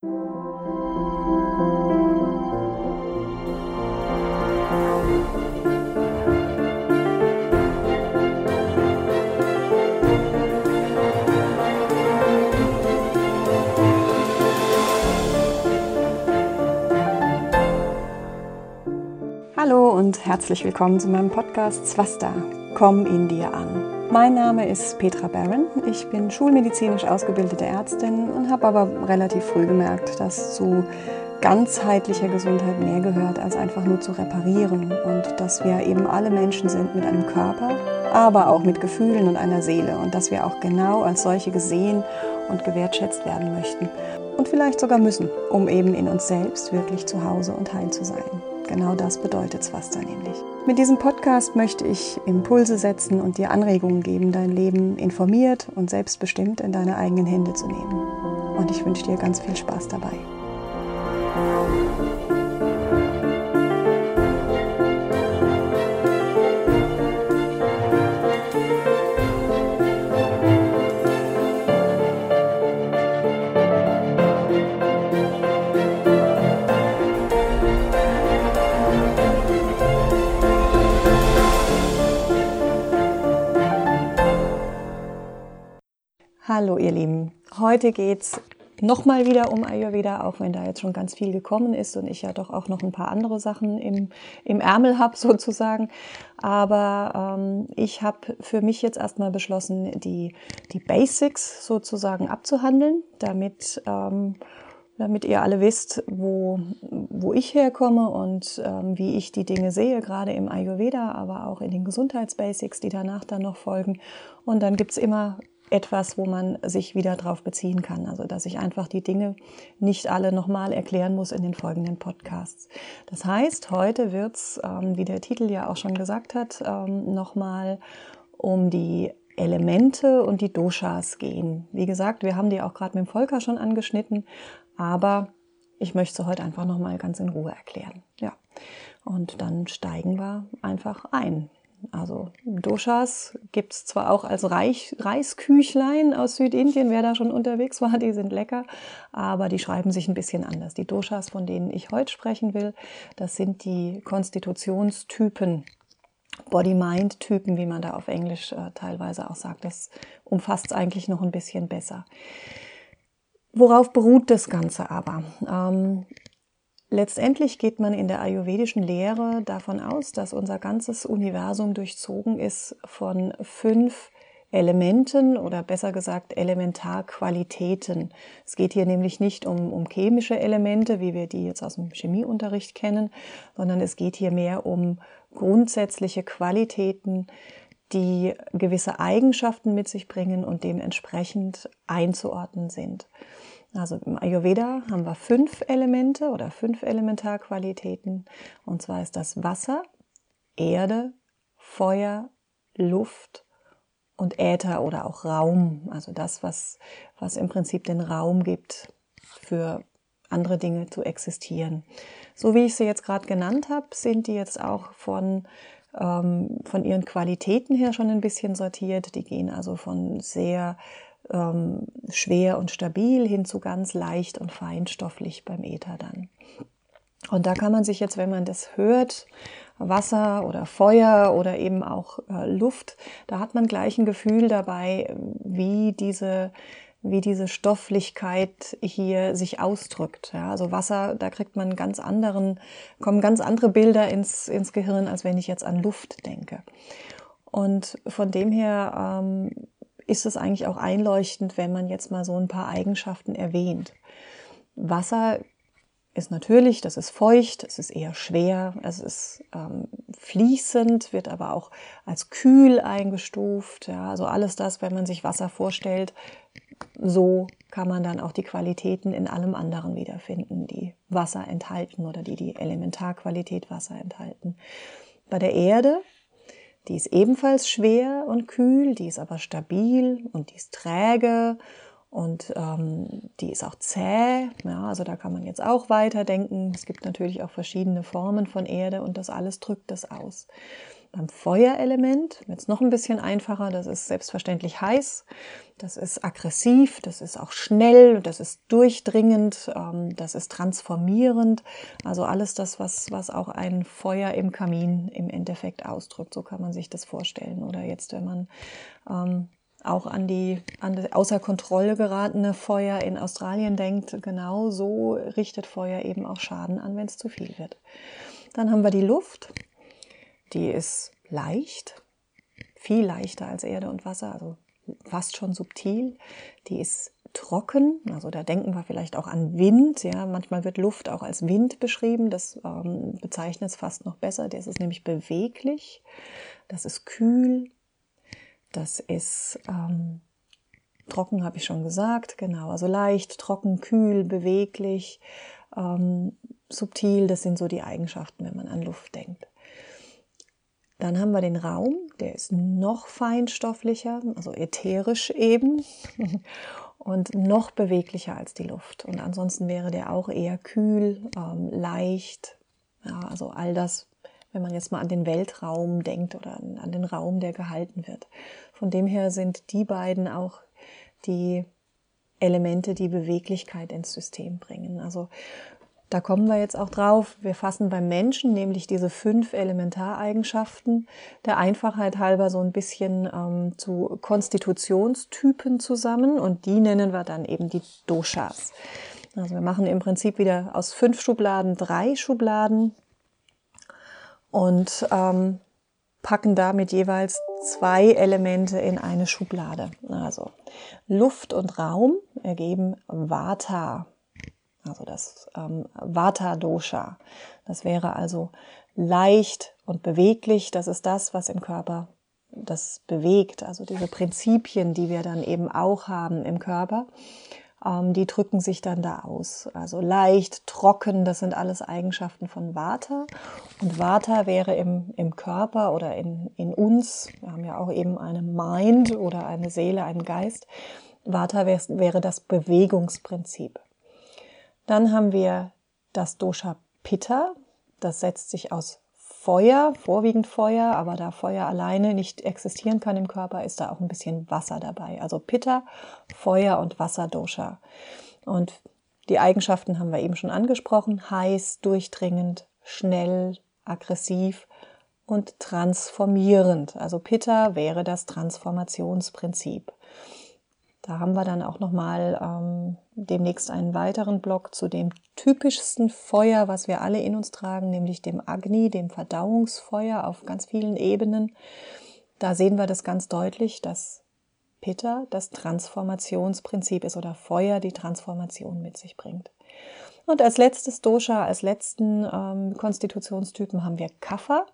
Hallo und herzlich willkommen zu meinem Podcast Swasta. Komm in dir an. Mein Name ist Petra Barron. Ich bin schulmedizinisch ausgebildete Ärztin und habe aber relativ früh gemerkt, dass zu ganzheitlicher Gesundheit mehr gehört, als einfach nur zu reparieren und dass wir eben alle Menschen sind mit einem Körper, aber auch mit Gefühlen und einer Seele und dass wir auch genau als solche gesehen und gewertschätzt werden möchten und vielleicht sogar müssen, um eben in uns selbst wirklich zu Hause und heil zu sein. Genau das bedeutet Swasta nämlich. Mit diesem Podcast möchte ich Impulse setzen und dir Anregungen geben, dein Leben informiert und selbstbestimmt in deine eigenen Hände zu nehmen. Und ich wünsche dir ganz viel Spaß dabei. Hallo ihr Lieben, heute geht es nochmal wieder um Ayurveda, auch wenn da jetzt schon ganz viel gekommen ist und ich ja doch auch noch ein paar andere Sachen im, im Ärmel habe sozusagen. Aber ähm, ich habe für mich jetzt erstmal beschlossen, die, die Basics sozusagen abzuhandeln, damit, ähm, damit ihr alle wisst, wo, wo ich herkomme und ähm, wie ich die Dinge sehe, gerade im Ayurveda, aber auch in den Gesundheitsbasics, die danach dann noch folgen. Und dann gibt's immer etwas, wo man sich wieder drauf beziehen kann. Also, dass ich einfach die Dinge nicht alle nochmal erklären muss in den folgenden Podcasts. Das heißt, heute wird's, ähm, wie der Titel ja auch schon gesagt hat, ähm, nochmal um die Elemente und die Doshas gehen. Wie gesagt, wir haben die auch gerade mit dem Volker schon angeschnitten, aber ich möchte sie heute einfach nochmal ganz in Ruhe erklären. Ja. Und dann steigen wir einfach ein. Also Doshas gibt es zwar auch als Reich, Reisküchlein aus Südindien, wer da schon unterwegs war, die sind lecker, aber die schreiben sich ein bisschen anders. Die Doshas, von denen ich heute sprechen will, das sind die Konstitutionstypen, Body-Mind-Typen, wie man da auf Englisch äh, teilweise auch sagt. Das umfasst es eigentlich noch ein bisschen besser. Worauf beruht das Ganze aber? Ähm, Letztendlich geht man in der ayurvedischen Lehre davon aus, dass unser ganzes Universum durchzogen ist von fünf Elementen oder besser gesagt Elementarqualitäten. Es geht hier nämlich nicht um, um chemische Elemente, wie wir die jetzt aus dem Chemieunterricht kennen, sondern es geht hier mehr um grundsätzliche Qualitäten, die gewisse Eigenschaften mit sich bringen und dementsprechend einzuordnen sind. Also im Ayurveda haben wir fünf Elemente oder fünf Elementarqualitäten. Und zwar ist das Wasser, Erde, Feuer, Luft und Äther oder auch Raum. Also das, was, was im Prinzip den Raum gibt für andere Dinge zu existieren. So wie ich sie jetzt gerade genannt habe, sind die jetzt auch von, ähm, von ihren Qualitäten her schon ein bisschen sortiert. Die gehen also von sehr ähm, schwer und stabil hin zu ganz leicht und feinstofflich beim Äther dann. Und da kann man sich jetzt, wenn man das hört, Wasser oder Feuer oder eben auch äh, Luft, da hat man gleich ein Gefühl dabei, wie diese wie diese Stofflichkeit hier sich ausdrückt. Ja, also Wasser, da kriegt man ganz anderen, kommen ganz andere Bilder ins, ins Gehirn, als wenn ich jetzt an Luft denke. Und von dem her ähm, ist es eigentlich auch einleuchtend, wenn man jetzt mal so ein paar Eigenschaften erwähnt. Wasser ist natürlich, das ist feucht, es ist eher schwer, es ist ähm, fließend, wird aber auch als kühl eingestuft. Ja, also alles das, wenn man sich Wasser vorstellt, so kann man dann auch die Qualitäten in allem anderen wiederfinden, die Wasser enthalten oder die die Elementarqualität Wasser enthalten. Bei der Erde die ist ebenfalls schwer und kühl, die ist aber stabil und die ist träge und ähm, die ist auch zäh. Ja, also da kann man jetzt auch weiterdenken. Es gibt natürlich auch verschiedene Formen von Erde und das alles drückt das aus. Beim Feuerelement wird noch ein bisschen einfacher. Das ist selbstverständlich heiß, das ist aggressiv, das ist auch schnell, das ist durchdringend, ähm, das ist transformierend. Also alles das, was, was auch ein Feuer im Kamin im Endeffekt ausdrückt. So kann man sich das vorstellen. Oder jetzt, wenn man ähm, auch an die, an die außer Kontrolle geratene Feuer in Australien denkt, genau so richtet Feuer eben auch Schaden an, wenn es zu viel wird. Dann haben wir die Luft. Die ist leicht, viel leichter als Erde und Wasser, also fast schon subtil. Die ist trocken, also da denken wir vielleicht auch an Wind. Ja, manchmal wird Luft auch als Wind beschrieben. Das ähm, bezeichnet es fast noch besser. Das ist nämlich beweglich. Das ist kühl. Das ist ähm, trocken, habe ich schon gesagt. Genau, also leicht, trocken, kühl, beweglich, ähm, subtil. Das sind so die Eigenschaften, wenn man an Luft denkt. Dann haben wir den Raum, der ist noch feinstofflicher, also ätherisch eben und noch beweglicher als die Luft. Und ansonsten wäre der auch eher kühl, ähm, leicht, ja, also all das, wenn man jetzt mal an den Weltraum denkt oder an, an den Raum, der gehalten wird. Von dem her sind die beiden auch die Elemente, die Beweglichkeit ins System bringen. Also da kommen wir jetzt auch drauf. Wir fassen beim Menschen nämlich diese fünf Elementareigenschaften der Einfachheit halber so ein bisschen ähm, zu Konstitutionstypen zusammen und die nennen wir dann eben die Doshas. Also wir machen im Prinzip wieder aus fünf Schubladen drei Schubladen und ähm, packen damit jeweils zwei Elemente in eine Schublade. Also Luft und Raum ergeben Vata also das ähm, Vata-Dosha. Das wäre also leicht und beweglich. Das ist das, was im Körper das bewegt. Also diese Prinzipien, die wir dann eben auch haben im Körper, ähm, die drücken sich dann da aus. Also leicht, trocken, das sind alles Eigenschaften von Vata. Und Vata wäre im, im Körper oder in, in uns, wir haben ja auch eben eine Mind oder eine Seele, einen Geist. Vata wäre, wäre das Bewegungsprinzip. Dann haben wir das Dosha Pitta. Das setzt sich aus Feuer, vorwiegend Feuer, aber da Feuer alleine nicht existieren kann im Körper, ist da auch ein bisschen Wasser dabei. Also Pitta, Feuer und Wasserdosha. Und die Eigenschaften haben wir eben schon angesprochen. Heiß, durchdringend, schnell, aggressiv und transformierend. Also Pitta wäre das Transformationsprinzip. Da haben wir dann auch nochmal ähm, demnächst einen weiteren Block zu dem typischsten Feuer, was wir alle in uns tragen, nämlich dem Agni, dem Verdauungsfeuer auf ganz vielen Ebenen. Da sehen wir das ganz deutlich, dass Pitta das Transformationsprinzip ist oder Feuer die Transformation mit sich bringt. Und als letztes Dosha, als letzten ähm, Konstitutionstypen haben wir Kapha.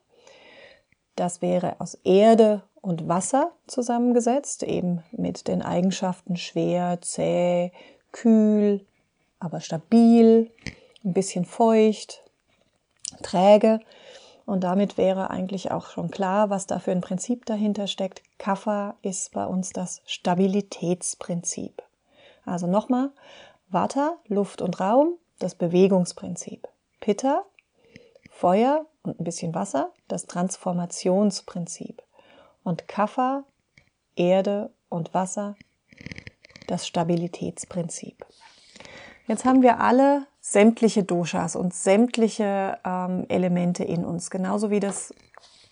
Das wäre aus Erde und Wasser zusammengesetzt, eben mit den Eigenschaften schwer, zäh, kühl, aber stabil, ein bisschen feucht, träge. Und damit wäre eigentlich auch schon klar, was da für ein Prinzip dahinter steckt. Kapha ist bei uns das Stabilitätsprinzip. Also nochmal, Vata, Luft und Raum, das Bewegungsprinzip. Pitta, Feuer und ein bisschen Wasser, das Transformationsprinzip und Kapha, Erde und Wasser, das Stabilitätsprinzip. Jetzt haben wir alle sämtliche Doshas und sämtliche ähm, Elemente in uns, genauso wie das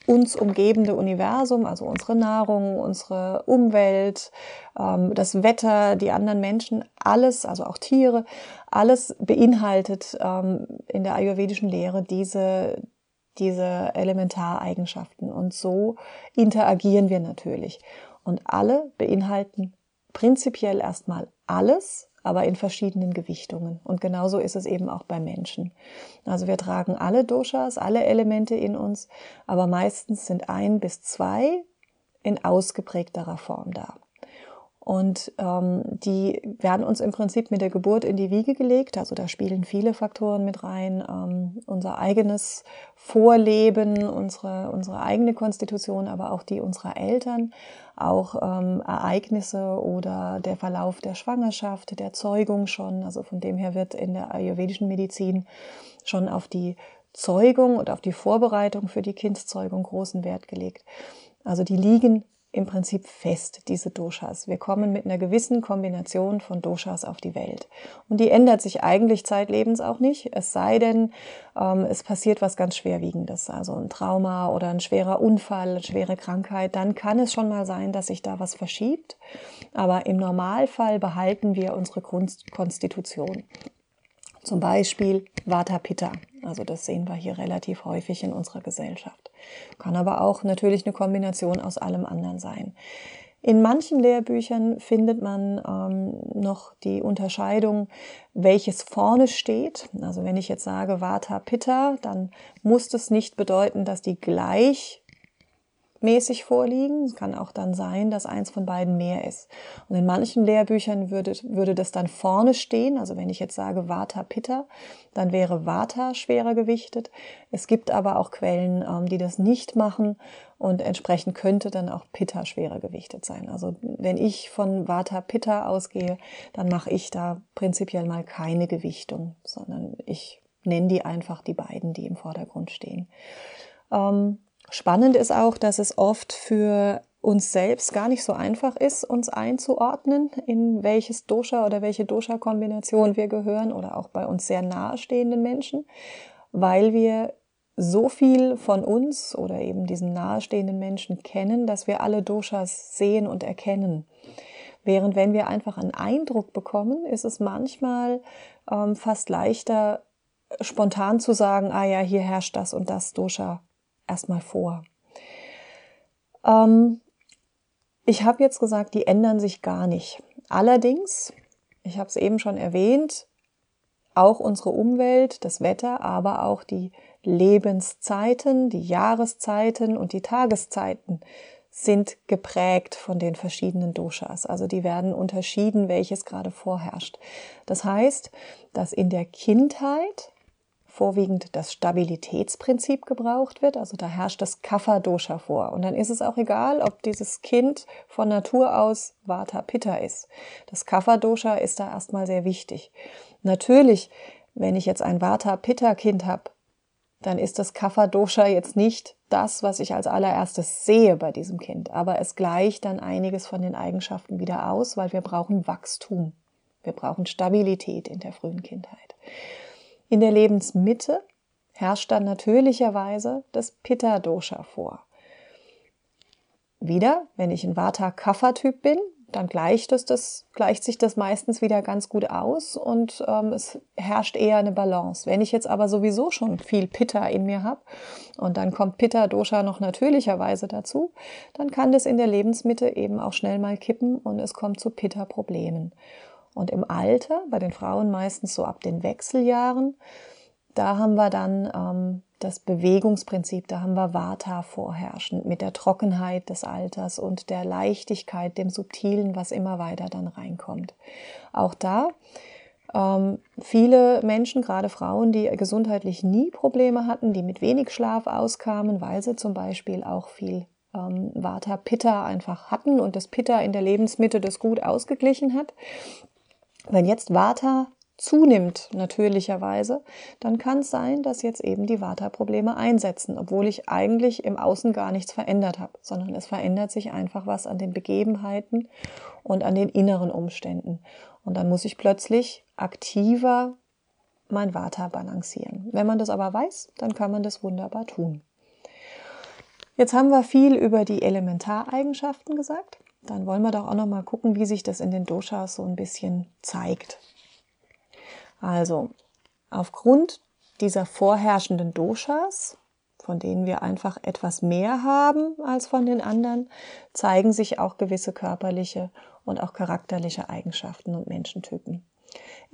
uns umgebende Universum, also unsere Nahrung, unsere Umwelt, ähm, das Wetter, die anderen Menschen, alles, also auch Tiere, alles beinhaltet ähm, in der ayurvedischen Lehre diese, diese Elementareigenschaften. Und so interagieren wir natürlich. Und alle beinhalten prinzipiell erstmal alles, aber in verschiedenen Gewichtungen. Und genauso ist es eben auch bei Menschen. Also wir tragen alle Doshas, alle Elemente in uns, aber meistens sind ein bis zwei in ausgeprägterer Form da. Und ähm, die werden uns im Prinzip mit der Geburt in die Wiege gelegt. Also da spielen viele Faktoren mit rein. Ähm, unser eigenes Vorleben, unsere, unsere eigene Konstitution, aber auch die unserer Eltern, auch ähm, Ereignisse oder der Verlauf der Schwangerschaft, der Zeugung schon. Also von dem her wird in der ayurvedischen Medizin schon auf die Zeugung und auf die Vorbereitung für die Kindszeugung großen Wert gelegt. Also die liegen im Prinzip fest, diese Doshas. Wir kommen mit einer gewissen Kombination von Doshas auf die Welt. Und die ändert sich eigentlich zeitlebens auch nicht, es sei denn, ähm, es passiert was ganz Schwerwiegendes, also ein Trauma oder ein schwerer Unfall, eine schwere Krankheit, dann kann es schon mal sein, dass sich da was verschiebt. Aber im Normalfall behalten wir unsere Konstitution. Zum Beispiel Vata Pitta. Also das sehen wir hier relativ häufig in unserer Gesellschaft. Kann aber auch natürlich eine Kombination aus allem anderen sein. In manchen Lehrbüchern findet man ähm, noch die Unterscheidung, welches vorne steht. Also wenn ich jetzt sage Vata Pitta, dann muss das nicht bedeuten, dass die gleich mäßig vorliegen. Es kann auch dann sein, dass eins von beiden mehr ist. Und in manchen Lehrbüchern würde, würde das dann vorne stehen. Also wenn ich jetzt sage Vata Pitta, dann wäre Vata schwerer gewichtet. Es gibt aber auch Quellen, ähm, die das nicht machen und entsprechend könnte dann auch Pitta schwerer gewichtet sein. Also wenn ich von Vata Pitta ausgehe, dann mache ich da prinzipiell mal keine Gewichtung, sondern ich nenne die einfach die beiden, die im Vordergrund stehen. Ähm, Spannend ist auch, dass es oft für uns selbst gar nicht so einfach ist, uns einzuordnen, in welches Dosha oder welche Dosha-Kombination wir gehören oder auch bei uns sehr nahestehenden Menschen, weil wir so viel von uns oder eben diesen nahestehenden Menschen kennen, dass wir alle Doshas sehen und erkennen. Während wenn wir einfach einen Eindruck bekommen, ist es manchmal ähm, fast leichter, spontan zu sagen, ah ja, hier herrscht das und das Dosha erstmal vor. Ähm, ich habe jetzt gesagt, die ändern sich gar nicht. Allerdings, ich habe es eben schon erwähnt, auch unsere Umwelt, das Wetter, aber auch die Lebenszeiten, die Jahreszeiten und die Tageszeiten sind geprägt von den verschiedenen Doshas. Also die werden unterschieden, welches gerade vorherrscht. Das heißt, dass in der Kindheit vorwiegend das Stabilitätsprinzip gebraucht wird. Also da herrscht das Kapha-Dosha vor. Und dann ist es auch egal, ob dieses Kind von Natur aus Vata Pitta ist. Das Kapha-Dosha ist da erstmal sehr wichtig. Natürlich, wenn ich jetzt ein Vata Pitta Kind habe, dann ist das Kapha-Dosha jetzt nicht das, was ich als allererstes sehe bei diesem Kind. Aber es gleicht dann einiges von den Eigenschaften wieder aus, weil wir brauchen Wachstum. Wir brauchen Stabilität in der frühen Kindheit. In der Lebensmitte herrscht dann natürlicherweise das Pitta-Dosha vor. Wieder, wenn ich ein Vata-Kapha-Typ bin, dann gleicht, es das, gleicht sich das meistens wieder ganz gut aus und ähm, es herrscht eher eine Balance. Wenn ich jetzt aber sowieso schon viel Pitta in mir habe und dann kommt Pitta-Dosha noch natürlicherweise dazu, dann kann das in der Lebensmitte eben auch schnell mal kippen und es kommt zu Pitta-Problemen. Und im Alter, bei den Frauen meistens so ab den Wechseljahren, da haben wir dann ähm, das Bewegungsprinzip, da haben wir Vata vorherrschend mit der Trockenheit des Alters und der Leichtigkeit, dem Subtilen, was immer weiter dann reinkommt. Auch da ähm, viele Menschen, gerade Frauen, die gesundheitlich nie Probleme hatten, die mit wenig Schlaf auskamen, weil sie zum Beispiel auch viel ähm, Vata Pitta einfach hatten und das Pitta in der Lebensmitte das gut ausgeglichen hat, wenn jetzt Vata zunimmt, natürlicherweise, dann kann es sein, dass jetzt eben die Vata-Probleme einsetzen, obwohl ich eigentlich im Außen gar nichts verändert habe, sondern es verändert sich einfach was an den Begebenheiten und an den inneren Umständen. Und dann muss ich plötzlich aktiver mein Vata balancieren. Wenn man das aber weiß, dann kann man das wunderbar tun. Jetzt haben wir viel über die Elementareigenschaften gesagt dann wollen wir doch auch noch mal gucken, wie sich das in den Doshas so ein bisschen zeigt. Also, aufgrund dieser vorherrschenden Doshas, von denen wir einfach etwas mehr haben als von den anderen, zeigen sich auch gewisse körperliche und auch charakterliche Eigenschaften und Menschentypen.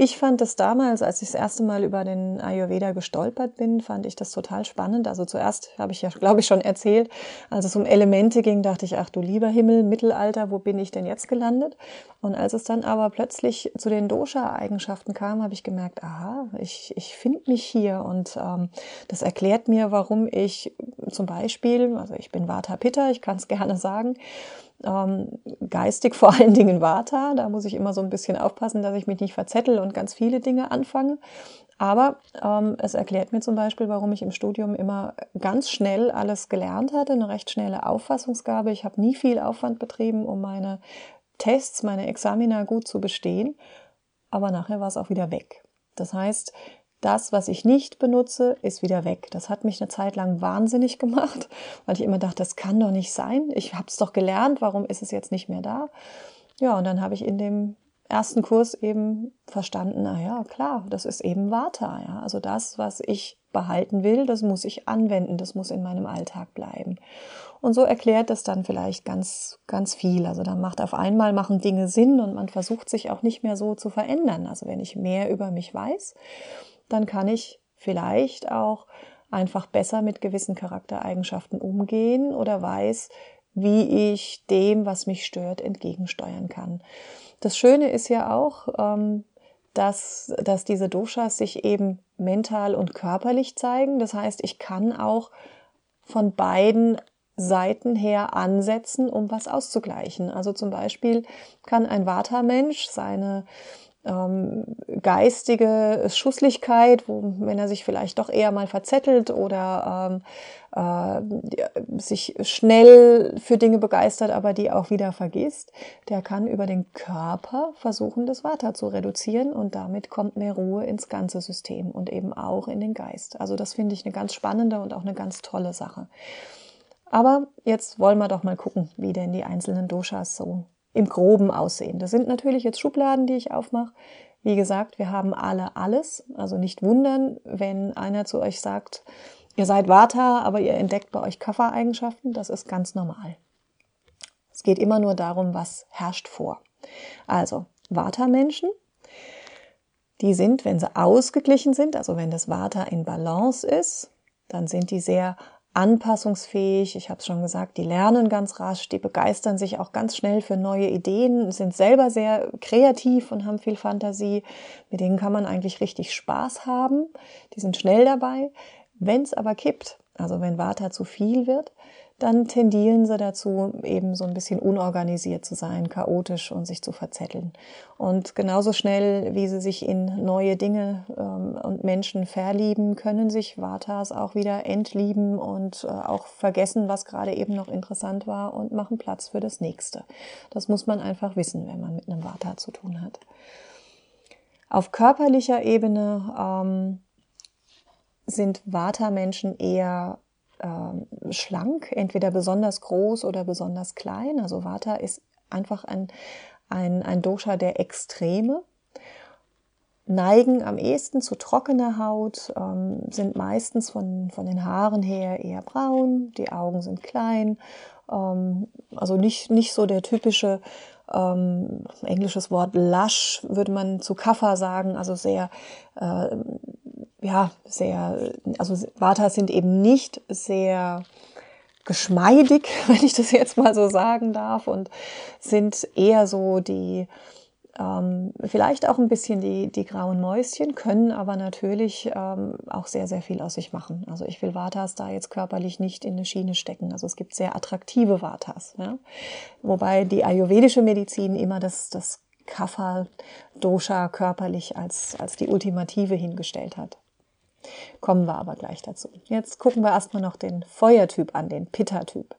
Ich fand das damals, als ich das erste Mal über den Ayurveda gestolpert bin, fand ich das total spannend. Also zuerst habe ich ja, glaube ich, schon erzählt, als es um Elemente ging, dachte ich, ach du lieber Himmel, Mittelalter, wo bin ich denn jetzt gelandet? Und als es dann aber plötzlich zu den Dosha-Eigenschaften kam, habe ich gemerkt, aha, ich, ich finde mich hier und ähm, das erklärt mir, warum ich zum Beispiel, also ich bin Vata Pitta, ich kann es gerne sagen, ähm, geistig vor allen Dingen Vata. Da muss ich immer so ein bisschen aufpassen, dass ich mich nicht verzettel und ganz viele Dinge anfange. Aber ähm, es erklärt mir zum Beispiel, warum ich im Studium immer ganz schnell alles gelernt hatte, eine recht schnelle Auffassungsgabe. Ich habe nie viel Aufwand betrieben, um meine Tests, meine Examina gut zu bestehen. Aber nachher war es auch wieder weg. Das heißt, das, was ich nicht benutze, ist wieder weg. Das hat mich eine Zeit lang wahnsinnig gemacht, weil ich immer dachte, das kann doch nicht sein. Ich habe es doch gelernt, warum ist es jetzt nicht mehr da? Ja, und dann habe ich in dem ersten Kurs eben verstanden, na ja, klar, das ist eben Vata, ja. Also das, was ich behalten will, das muss ich anwenden, das muss in meinem Alltag bleiben. Und so erklärt das dann vielleicht ganz, ganz viel. Also dann macht auf einmal machen Dinge Sinn und man versucht sich auch nicht mehr so zu verändern. Also wenn ich mehr über mich weiß, dann kann ich vielleicht auch einfach besser mit gewissen Charaktereigenschaften umgehen oder weiß, wie ich dem, was mich stört, entgegensteuern kann. Das Schöne ist ja auch, ähm, dass, dass diese Doshas sich eben mental und körperlich zeigen. Das heißt, ich kann auch von beiden Seiten her ansetzen, um was auszugleichen. Also zum Beispiel kann ein Vata-Mensch seine ähm, geistige Schusslichkeit, wo, wenn er sich vielleicht doch eher mal verzettelt oder ähm, äh, sich schnell für Dinge begeistert, aber die auch wieder vergisst, der kann über den Körper versuchen, das Vata zu reduzieren und damit kommt mehr Ruhe ins ganze System und eben auch in den Geist. Also das finde ich eine ganz spannende und auch eine ganz tolle Sache. Aber jetzt wollen wir doch mal gucken, wie denn die einzelnen Doshas so im groben aussehen. Das sind natürlich jetzt Schubladen, die ich aufmache. Wie gesagt, wir haben alle alles. Also nicht wundern, wenn einer zu euch sagt, ihr seid Vata, aber ihr entdeckt bei euch Kaffereigenschaften. Das ist ganz normal. Es geht immer nur darum, was herrscht vor. Also Vata-Menschen, die sind, wenn sie ausgeglichen sind, also wenn das Vata in Balance ist, dann sind die sehr anpassungsfähig. Ich habe es schon gesagt, die lernen ganz rasch, die begeistern sich auch ganz schnell für neue Ideen, sind selber sehr kreativ und haben viel Fantasie. Mit denen kann man eigentlich richtig Spaß haben. Die sind schnell dabei. Wenn es aber kippt, also wenn Vata zu viel wird, dann tendieren sie dazu, eben so ein bisschen unorganisiert zu sein, chaotisch und sich zu verzetteln. Und genauso schnell, wie sie sich in neue Dinge ähm, und Menschen verlieben, können sich Vatas auch wieder entlieben und äh, auch vergessen, was gerade eben noch interessant war und machen Platz für das nächste. Das muss man einfach wissen, wenn man mit einem Vata zu tun hat. Auf körperlicher Ebene ähm, sind Vata-Menschen eher äh, schlank, entweder besonders groß oder besonders klein. Also Vata ist einfach ein, ein, ein Dosha der Extreme. Neigen am ehesten zu trockener Haut, ähm, sind meistens von, von den Haaren her eher braun, die Augen sind klein, ähm, also nicht, nicht so der typische ähm, englisches Wort lush würde man zu Kaffer sagen, also sehr äh, ja, sehr, also Vatas sind eben nicht sehr geschmeidig, wenn ich das jetzt mal so sagen darf, und sind eher so die, ähm, vielleicht auch ein bisschen die, die grauen Mäuschen, können aber natürlich ähm, auch sehr, sehr viel aus sich machen. Also ich will Vatas da jetzt körperlich nicht in eine Schiene stecken. Also es gibt sehr attraktive Vatas. Ja? Wobei die ayurvedische Medizin immer das, das Kapha-Dosha körperlich als, als die Ultimative hingestellt hat. Kommen wir aber gleich dazu. Jetzt gucken wir erstmal noch den Feuertyp an, den Pitta-Typ.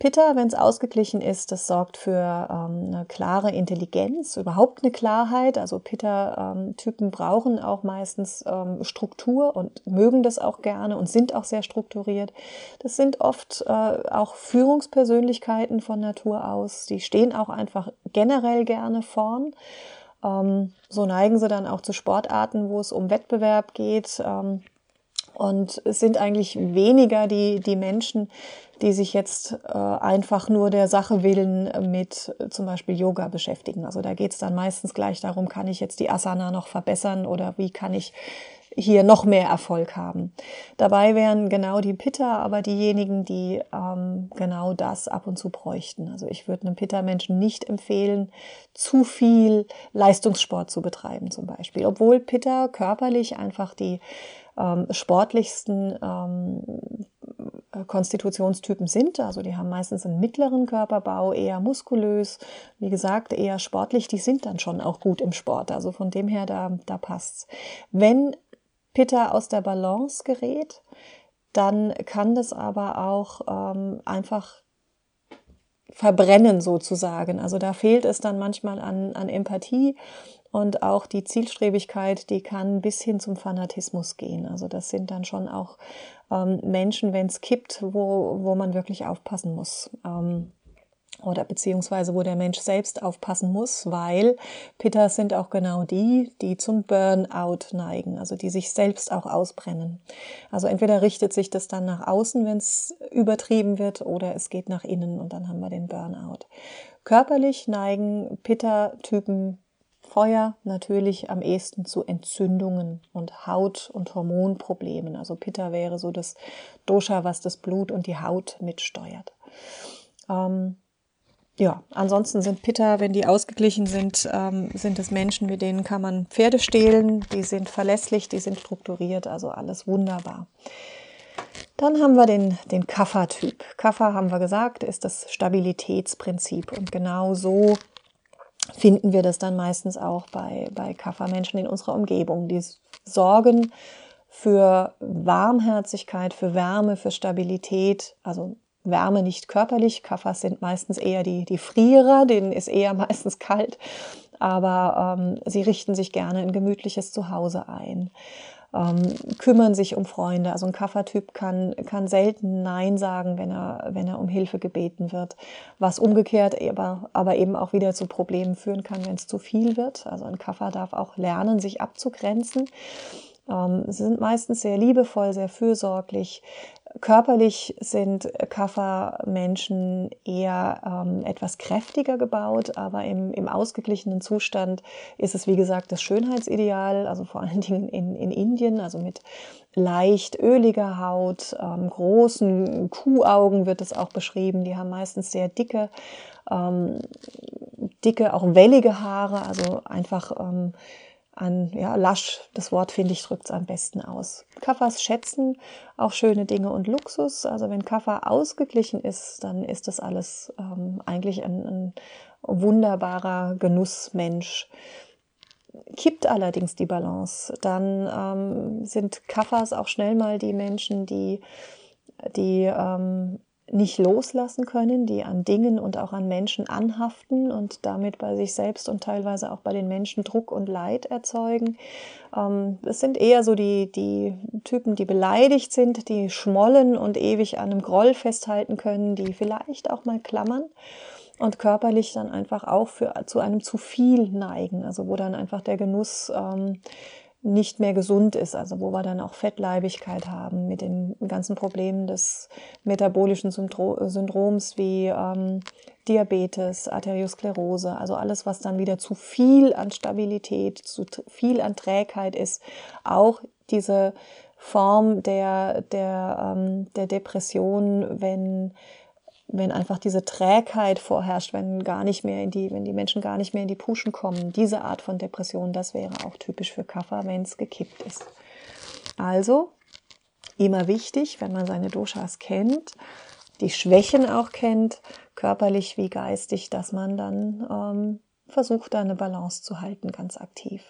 Pitta, wenn es ausgeglichen ist, das sorgt für ähm, eine klare Intelligenz, überhaupt eine Klarheit. Also Pitta-Typen ähm, brauchen auch meistens ähm, Struktur und mögen das auch gerne und sind auch sehr strukturiert. Das sind oft äh, auch Führungspersönlichkeiten von Natur aus. Die stehen auch einfach generell gerne vorn so neigen sie dann auch zu Sportarten, wo es um Wettbewerb geht. Ähm, und es sind eigentlich weniger die, die Menschen, die sich jetzt äh, einfach nur der Sache willen mit äh, zum Beispiel Yoga beschäftigen. Also da geht es dann meistens gleich darum, kann ich jetzt die Asana noch verbessern oder wie kann ich hier noch mehr Erfolg haben. Dabei wären genau die Pitta aber diejenigen, die ähm, genau das ab und zu bräuchten. Also ich würde einem Pitta-Menschen nicht empfehlen, zu viel Leistungssport zu betreiben zum Beispiel. Obwohl Pitta körperlich einfach die ähm, sportlichsten ähm, äh, Konstitutionstypen sind. Also die haben meistens einen mittleren Körperbau, eher muskulös, wie gesagt, eher sportlich. Die sind dann schon auch gut im Sport. Also von dem her, da, da passt's. Wenn Pitta aus der Balance gerät, dann kann das aber auch ähm, einfach verbrennen sozusagen. Also da fehlt es dann manchmal an, an Empathie und auch die Zielstrebigkeit, die kann bis hin zum Fanatismus gehen. Also das sind dann schon auch ähm, Menschen, wenn es kippt, wo, wo man wirklich aufpassen muss. Ähm, oder beziehungsweise wo der Mensch selbst aufpassen muss, weil Pitters sind auch genau die, die zum Burnout neigen, also die sich selbst auch ausbrennen. Also entweder richtet sich das dann nach außen, wenn es übertrieben wird, oder es geht nach innen und dann haben wir den Burnout. Körperlich neigen Pitta-Typen Feuer natürlich am ehesten zu Entzündungen und Haut- und Hormonproblemen. Also Pitta wäre so das Dosha, was das Blut und die Haut mitsteuert. Ähm, ja, ansonsten sind Pitta, wenn die ausgeglichen sind, ähm, sind es Menschen, mit denen kann man Pferde stehlen. Die sind verlässlich, die sind strukturiert, also alles wunderbar. Dann haben wir den, den Kapha-Typ. Kapha, haben wir gesagt, ist das Stabilitätsprinzip. Und genau so finden wir das dann meistens auch bei, bei Kapha-Menschen in unserer Umgebung. Die sorgen für Warmherzigkeit, für Wärme, für Stabilität, also Wärme nicht körperlich. Kaffers sind meistens eher die, die Frierer, denen ist eher meistens kalt, aber ähm, sie richten sich gerne ein gemütliches Zuhause ein, ähm, kümmern sich um Freunde. Also ein Kaffertyp kann, kann selten Nein sagen, wenn er, wenn er um Hilfe gebeten wird, was umgekehrt aber, aber eben auch wieder zu Problemen führen kann, wenn es zu viel wird. Also ein Kaffer darf auch lernen, sich abzugrenzen. Ähm, sie sind meistens sehr liebevoll, sehr fürsorglich, Körperlich sind Kaffer-Menschen eher ähm, etwas kräftiger gebaut, aber im, im ausgeglichenen Zustand ist es, wie gesagt, das Schönheitsideal, also vor allen Dingen in, in Indien, also mit leicht öliger Haut, ähm, großen Kuhaugen wird es auch beschrieben. Die haben meistens sehr dicke, ähm, dicke, auch wellige Haare, also einfach ähm, an, ja, lasch, das Wort finde ich, drückt es am besten aus. Kaffers schätzen auch schöne Dinge und Luxus. Also wenn Kaffer ausgeglichen ist, dann ist das alles ähm, eigentlich ein, ein wunderbarer Genussmensch. Kippt allerdings die Balance, dann ähm, sind Kaffers auch schnell mal die Menschen, die, die ähm, nicht loslassen können, die an Dingen und auch an Menschen anhaften und damit bei sich selbst und teilweise auch bei den Menschen Druck und Leid erzeugen. Ähm, es sind eher so die, die Typen, die beleidigt sind, die schmollen und ewig an einem Groll festhalten können, die vielleicht auch mal klammern und körperlich dann einfach auch für, zu einem zu viel neigen, also wo dann einfach der Genuss ähm, nicht mehr gesund ist, also wo wir dann auch Fettleibigkeit haben mit den ganzen Problemen des metabolischen Syndroms wie ähm, Diabetes, Arteriosklerose, also alles, was dann wieder zu viel an Stabilität, zu viel an Trägheit ist, auch diese Form der, der, ähm, der Depression, wenn wenn einfach diese Trägheit vorherrscht, wenn gar nicht mehr in die, wenn die Menschen gar nicht mehr in die Puschen kommen, diese Art von Depression, das wäre auch typisch für Kaffer, wenn es gekippt ist. Also immer wichtig, wenn man seine Doshas kennt, die Schwächen auch kennt, körperlich wie geistig, dass man dann ähm, versucht, da eine Balance zu halten, ganz aktiv.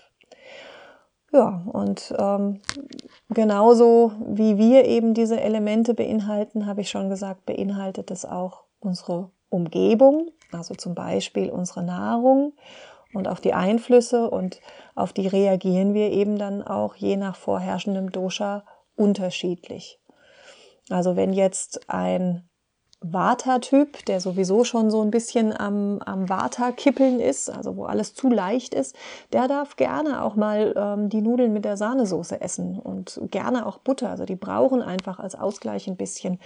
Ja, und ähm, genauso wie wir eben diese Elemente beinhalten, habe ich schon gesagt, beinhaltet es auch unsere Umgebung, also zum Beispiel unsere Nahrung und auf die Einflüsse und auf die reagieren wir eben dann auch je nach vorherrschendem Dosha unterschiedlich. Also wenn jetzt ein Vata-Typ, der sowieso schon so ein bisschen am, am Vata-Kippeln ist, also wo alles zu leicht ist, der darf gerne auch mal ähm, die Nudeln mit der Sahnesoße essen und gerne auch Butter. Also die brauchen einfach als Ausgleich ein bisschen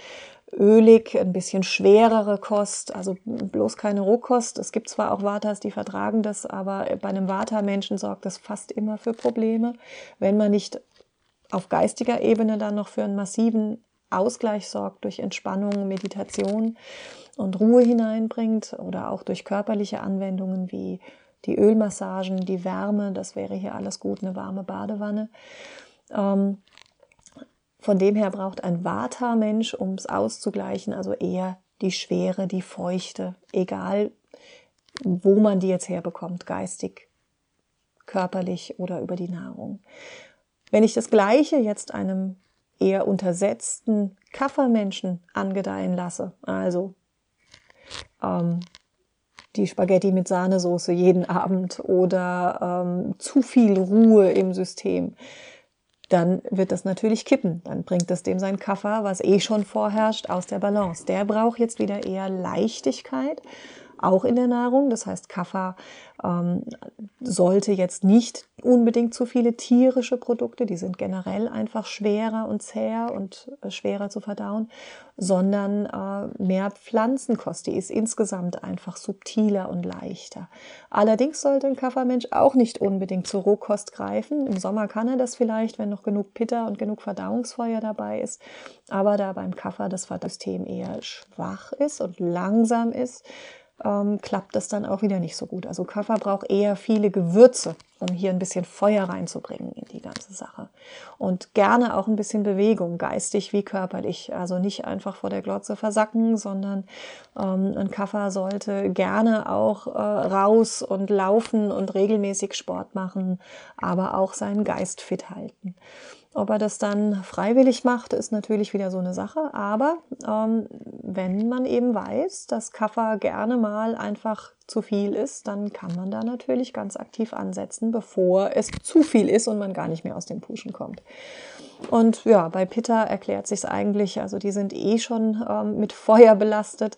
ölig, ein bisschen schwerere Kost, also bloß keine Rohkost. Es gibt zwar auch Vatas, die vertragen das, aber bei einem Vata-Menschen sorgt das fast immer für Probleme, wenn man nicht auf geistiger Ebene dann noch für einen massiven Ausgleich sorgt durch Entspannung, Meditation und Ruhe hineinbringt oder auch durch körperliche Anwendungen wie die Ölmassagen, die Wärme, das wäre hier alles gut, eine warme Badewanne. Ähm, von dem her braucht ein Vata-Mensch, um es auszugleichen, also eher die Schwere, die Feuchte, egal wo man die jetzt herbekommt, geistig, körperlich oder über die Nahrung. Wenn ich das Gleiche jetzt einem eher untersetzten Kaffermenschen angedeihen lasse, also ähm, die Spaghetti mit Sahnesoße jeden Abend oder ähm, zu viel Ruhe im System, dann wird das natürlich kippen. Dann bringt es dem sein Kaffer, was eh schon vorherrscht, aus der Balance. Der braucht jetzt wieder eher Leichtigkeit auch in der Nahrung. Das heißt, Kaffer ähm, sollte jetzt nicht unbedingt zu viele tierische Produkte, die sind generell einfach schwerer und zäher und äh, schwerer zu verdauen, sondern äh, mehr Pflanzenkost, die ist insgesamt einfach subtiler und leichter. Allerdings sollte ein Kaffermensch auch nicht unbedingt zur Rohkost greifen. Im Sommer kann er das vielleicht, wenn noch genug Pitter und genug Verdauungsfeuer dabei ist, aber da beim Kaffer das Verdauungssystem eher schwach ist und langsam ist, ähm, klappt das dann auch wieder nicht so gut. Also Kaffer braucht eher viele Gewürze, um hier ein bisschen Feuer reinzubringen in die ganze Sache. Und gerne auch ein bisschen Bewegung, geistig wie körperlich. Also nicht einfach vor der Glotze versacken, sondern ähm, ein Kaffer sollte gerne auch äh, raus und laufen und regelmäßig Sport machen, aber auch seinen Geist fit halten. Ob er das dann freiwillig macht, ist natürlich wieder so eine Sache. Aber ähm, wenn man eben weiß, dass Kaffer gerne mal einfach zu viel ist, dann kann man da natürlich ganz aktiv ansetzen, bevor es zu viel ist und man gar nicht mehr aus dem Puschen kommt. Und ja, bei Pitta erklärt sich es eigentlich, also die sind eh schon ähm, mit Feuer belastet.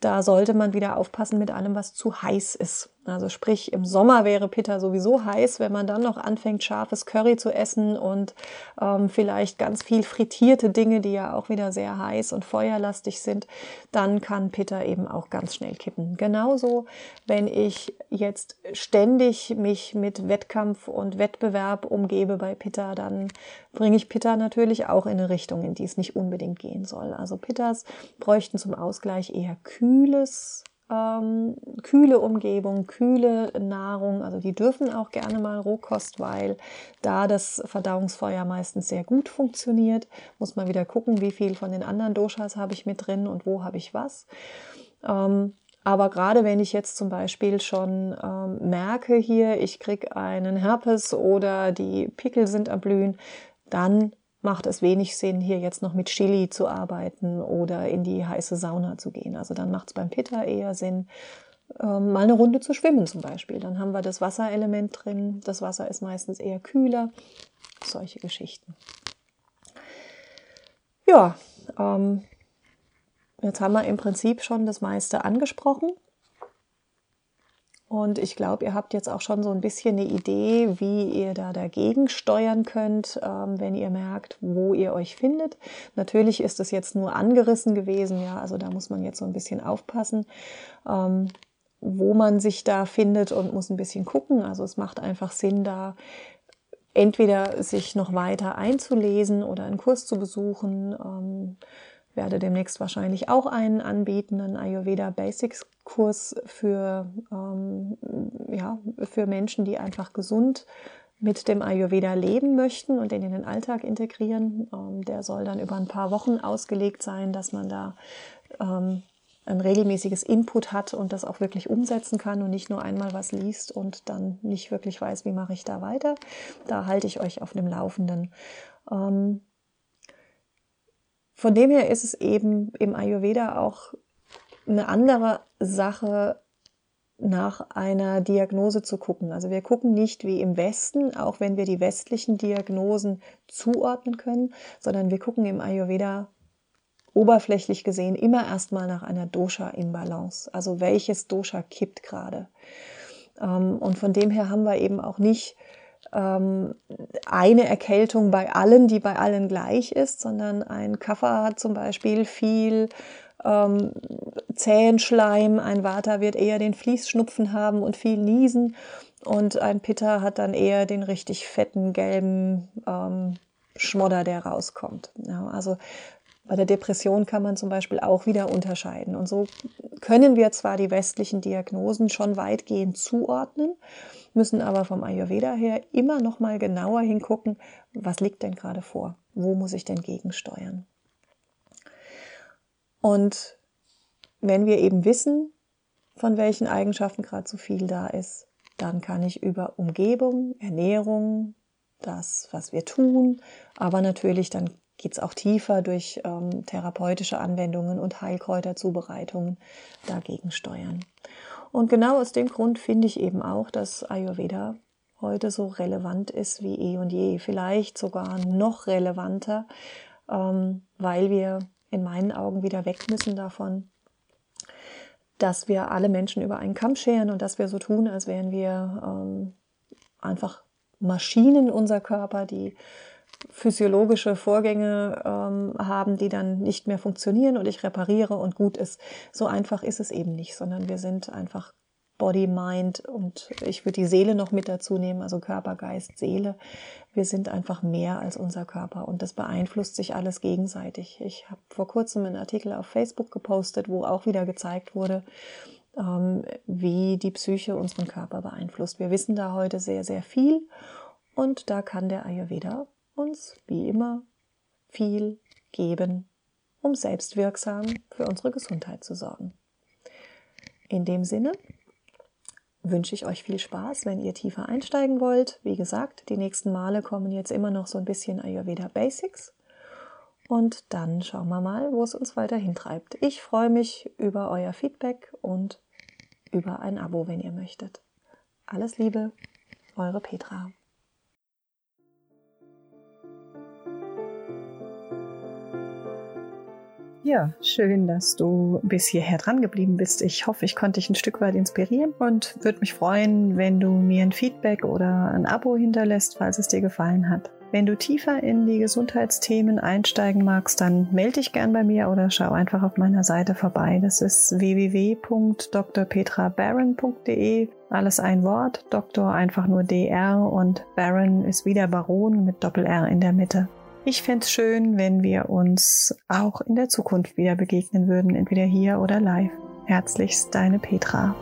Da sollte man wieder aufpassen mit allem, was zu heiß ist. Also sprich, im Sommer wäre Pitta sowieso heiß, wenn man dann noch anfängt, scharfes Curry zu essen und ähm, vielleicht ganz viel frittierte Dinge, die ja auch wieder sehr heiß und feuerlastig sind, dann kann Pitta eben auch ganz schnell kippen. Genauso, wenn ich jetzt ständig mich mit Wettkampf und Wettbewerb umgebe bei Pitta, dann bringe ich Pitta natürlich auch in eine Richtung, in die es nicht unbedingt gehen soll. Also Pittas bräuchten zum Ausgleich eher kühles ähm, kühle Umgebung, kühle Nahrung. Also die dürfen auch gerne mal Rohkost, weil da das Verdauungsfeuer meistens sehr gut funktioniert. Muss man wieder gucken, wie viel von den anderen Doshas habe ich mit drin und wo habe ich was. Ähm, aber gerade wenn ich jetzt zum Beispiel schon ähm, merke hier, ich kriege einen Herpes oder die Pickel sind am Blühen, dann macht es wenig Sinn, hier jetzt noch mit Chili zu arbeiten oder in die heiße Sauna zu gehen. Also dann macht es beim Pitta eher Sinn, ähm, mal eine Runde zu schwimmen zum Beispiel. Dann haben wir das Wasserelement drin. Das Wasser ist meistens eher kühler. Solche Geschichten. Ja, ähm, jetzt haben wir im Prinzip schon das meiste angesprochen. Und ich glaube, ihr habt jetzt auch schon so ein bisschen eine Idee, wie ihr da dagegen steuern könnt, ähm, wenn ihr merkt, wo ihr euch findet. Natürlich ist es jetzt nur angerissen gewesen, ja, also da muss man jetzt so ein bisschen aufpassen, ähm, wo man sich da findet und muss ein bisschen gucken. Also es macht einfach Sinn, da entweder sich noch weiter einzulesen oder einen Kurs zu besuchen. Werde demnächst wahrscheinlich auch einen anbieten, einen Ayurveda Basics Kurs für, ähm, ja, für Menschen, die einfach gesund mit dem Ayurveda leben möchten und den in den Alltag integrieren. Ähm, der soll dann über ein paar Wochen ausgelegt sein, dass man da ähm, ein regelmäßiges Input hat und das auch wirklich umsetzen kann und nicht nur einmal was liest und dann nicht wirklich weiß, wie mache ich da weiter. Da halte ich euch auf dem Laufenden. Ähm, von dem her ist es eben im Ayurveda auch eine andere Sache, nach einer Diagnose zu gucken. Also wir gucken nicht wie im Westen, auch wenn wir die westlichen Diagnosen zuordnen können, sondern wir gucken im Ayurveda oberflächlich gesehen immer erstmal nach einer Dosha-Imbalance. Also welches Dosha kippt gerade. Ähm, und von dem her haben wir eben auch nicht ähm, eine Erkältung bei allen, die bei allen gleich ist, sondern ein Kaffer hat zum Beispiel viel ähm, zähen Schleim, ein Vata wird eher den Fließschnupfen haben und viel niesen und ein Pitta hat dann eher den richtig fetten gelben ähm, Schmodder, der rauskommt. Ja, also Bei der Depression kann man zum Beispiel auch wieder unterscheiden. Und so können wir zwar die westlichen Diagnosen schon weitgehend zuordnen, müssen aber vom Ayurveda her immer noch mal genauer hingucken, was liegt denn gerade vor? Wo muss ich denn gegensteuern? Und wenn wir eben wissen, von welchen Eigenschaften gerade zu viel da ist, dann kann ich über Umgebung, Ernährung, das, was wir tun, aber natürlich dann geht es auch tiefer durch ähm, therapeutische Anwendungen und Heilkräuterzubereitungen dagegen steuern. Und genau aus dem Grund finde ich eben auch, dass Ayurveda heute so relevant ist wie eh und je, vielleicht sogar noch relevanter, ähm, weil wir in meinen Augen wieder weg müssen davon, dass wir alle Menschen über einen Kamm scheren und dass wir so tun, als wären wir ähm, einfach Maschinen, unser Körper, die physiologische Vorgänge ähm, haben, die dann nicht mehr funktionieren und ich repariere und gut ist. So einfach ist es eben nicht, sondern wir sind einfach Body, Mind und ich würde die Seele noch mit dazu nehmen, also Körper, Geist, Seele. Wir sind einfach mehr als unser Körper und das beeinflusst sich alles gegenseitig. Ich habe vor kurzem einen Artikel auf Facebook gepostet, wo auch wieder gezeigt wurde, ähm, wie die Psyche unseren Körper beeinflusst. Wir wissen da heute sehr, sehr viel und da kann der Ayurveda uns wie immer viel geben, um selbstwirksam für unsere Gesundheit zu sorgen. In dem Sinne wünsche ich euch viel Spaß, wenn ihr tiefer einsteigen wollt. Wie gesagt, die nächsten Male kommen jetzt immer noch so ein bisschen Ayurveda Basics. Und dann schauen wir mal, wo es uns weiterhin treibt. Ich freue mich über euer Feedback und über ein Abo, wenn ihr möchtet. Alles Liebe, eure Petra. Ja, schön, dass du bis hierher dran geblieben bist. Ich hoffe, ich konnte dich ein Stück weit inspirieren und würde mich freuen, wenn du mir ein Feedback oder ein Abo hinterlässt, falls es dir gefallen hat. Wenn du tiefer in die Gesundheitsthemen einsteigen magst, dann melde dich gern bei mir oder schau einfach auf meiner Seite vorbei. Das ist www.drpetrabaron.de. Alles ein Wort, Doktor einfach nur DR und Baron ist wieder Baron mit Doppel R in der Mitte. Ich fände es schön, wenn wir uns auch in der Zukunft wieder begegnen würden, entweder hier oder live. Herzlichst deine Petra.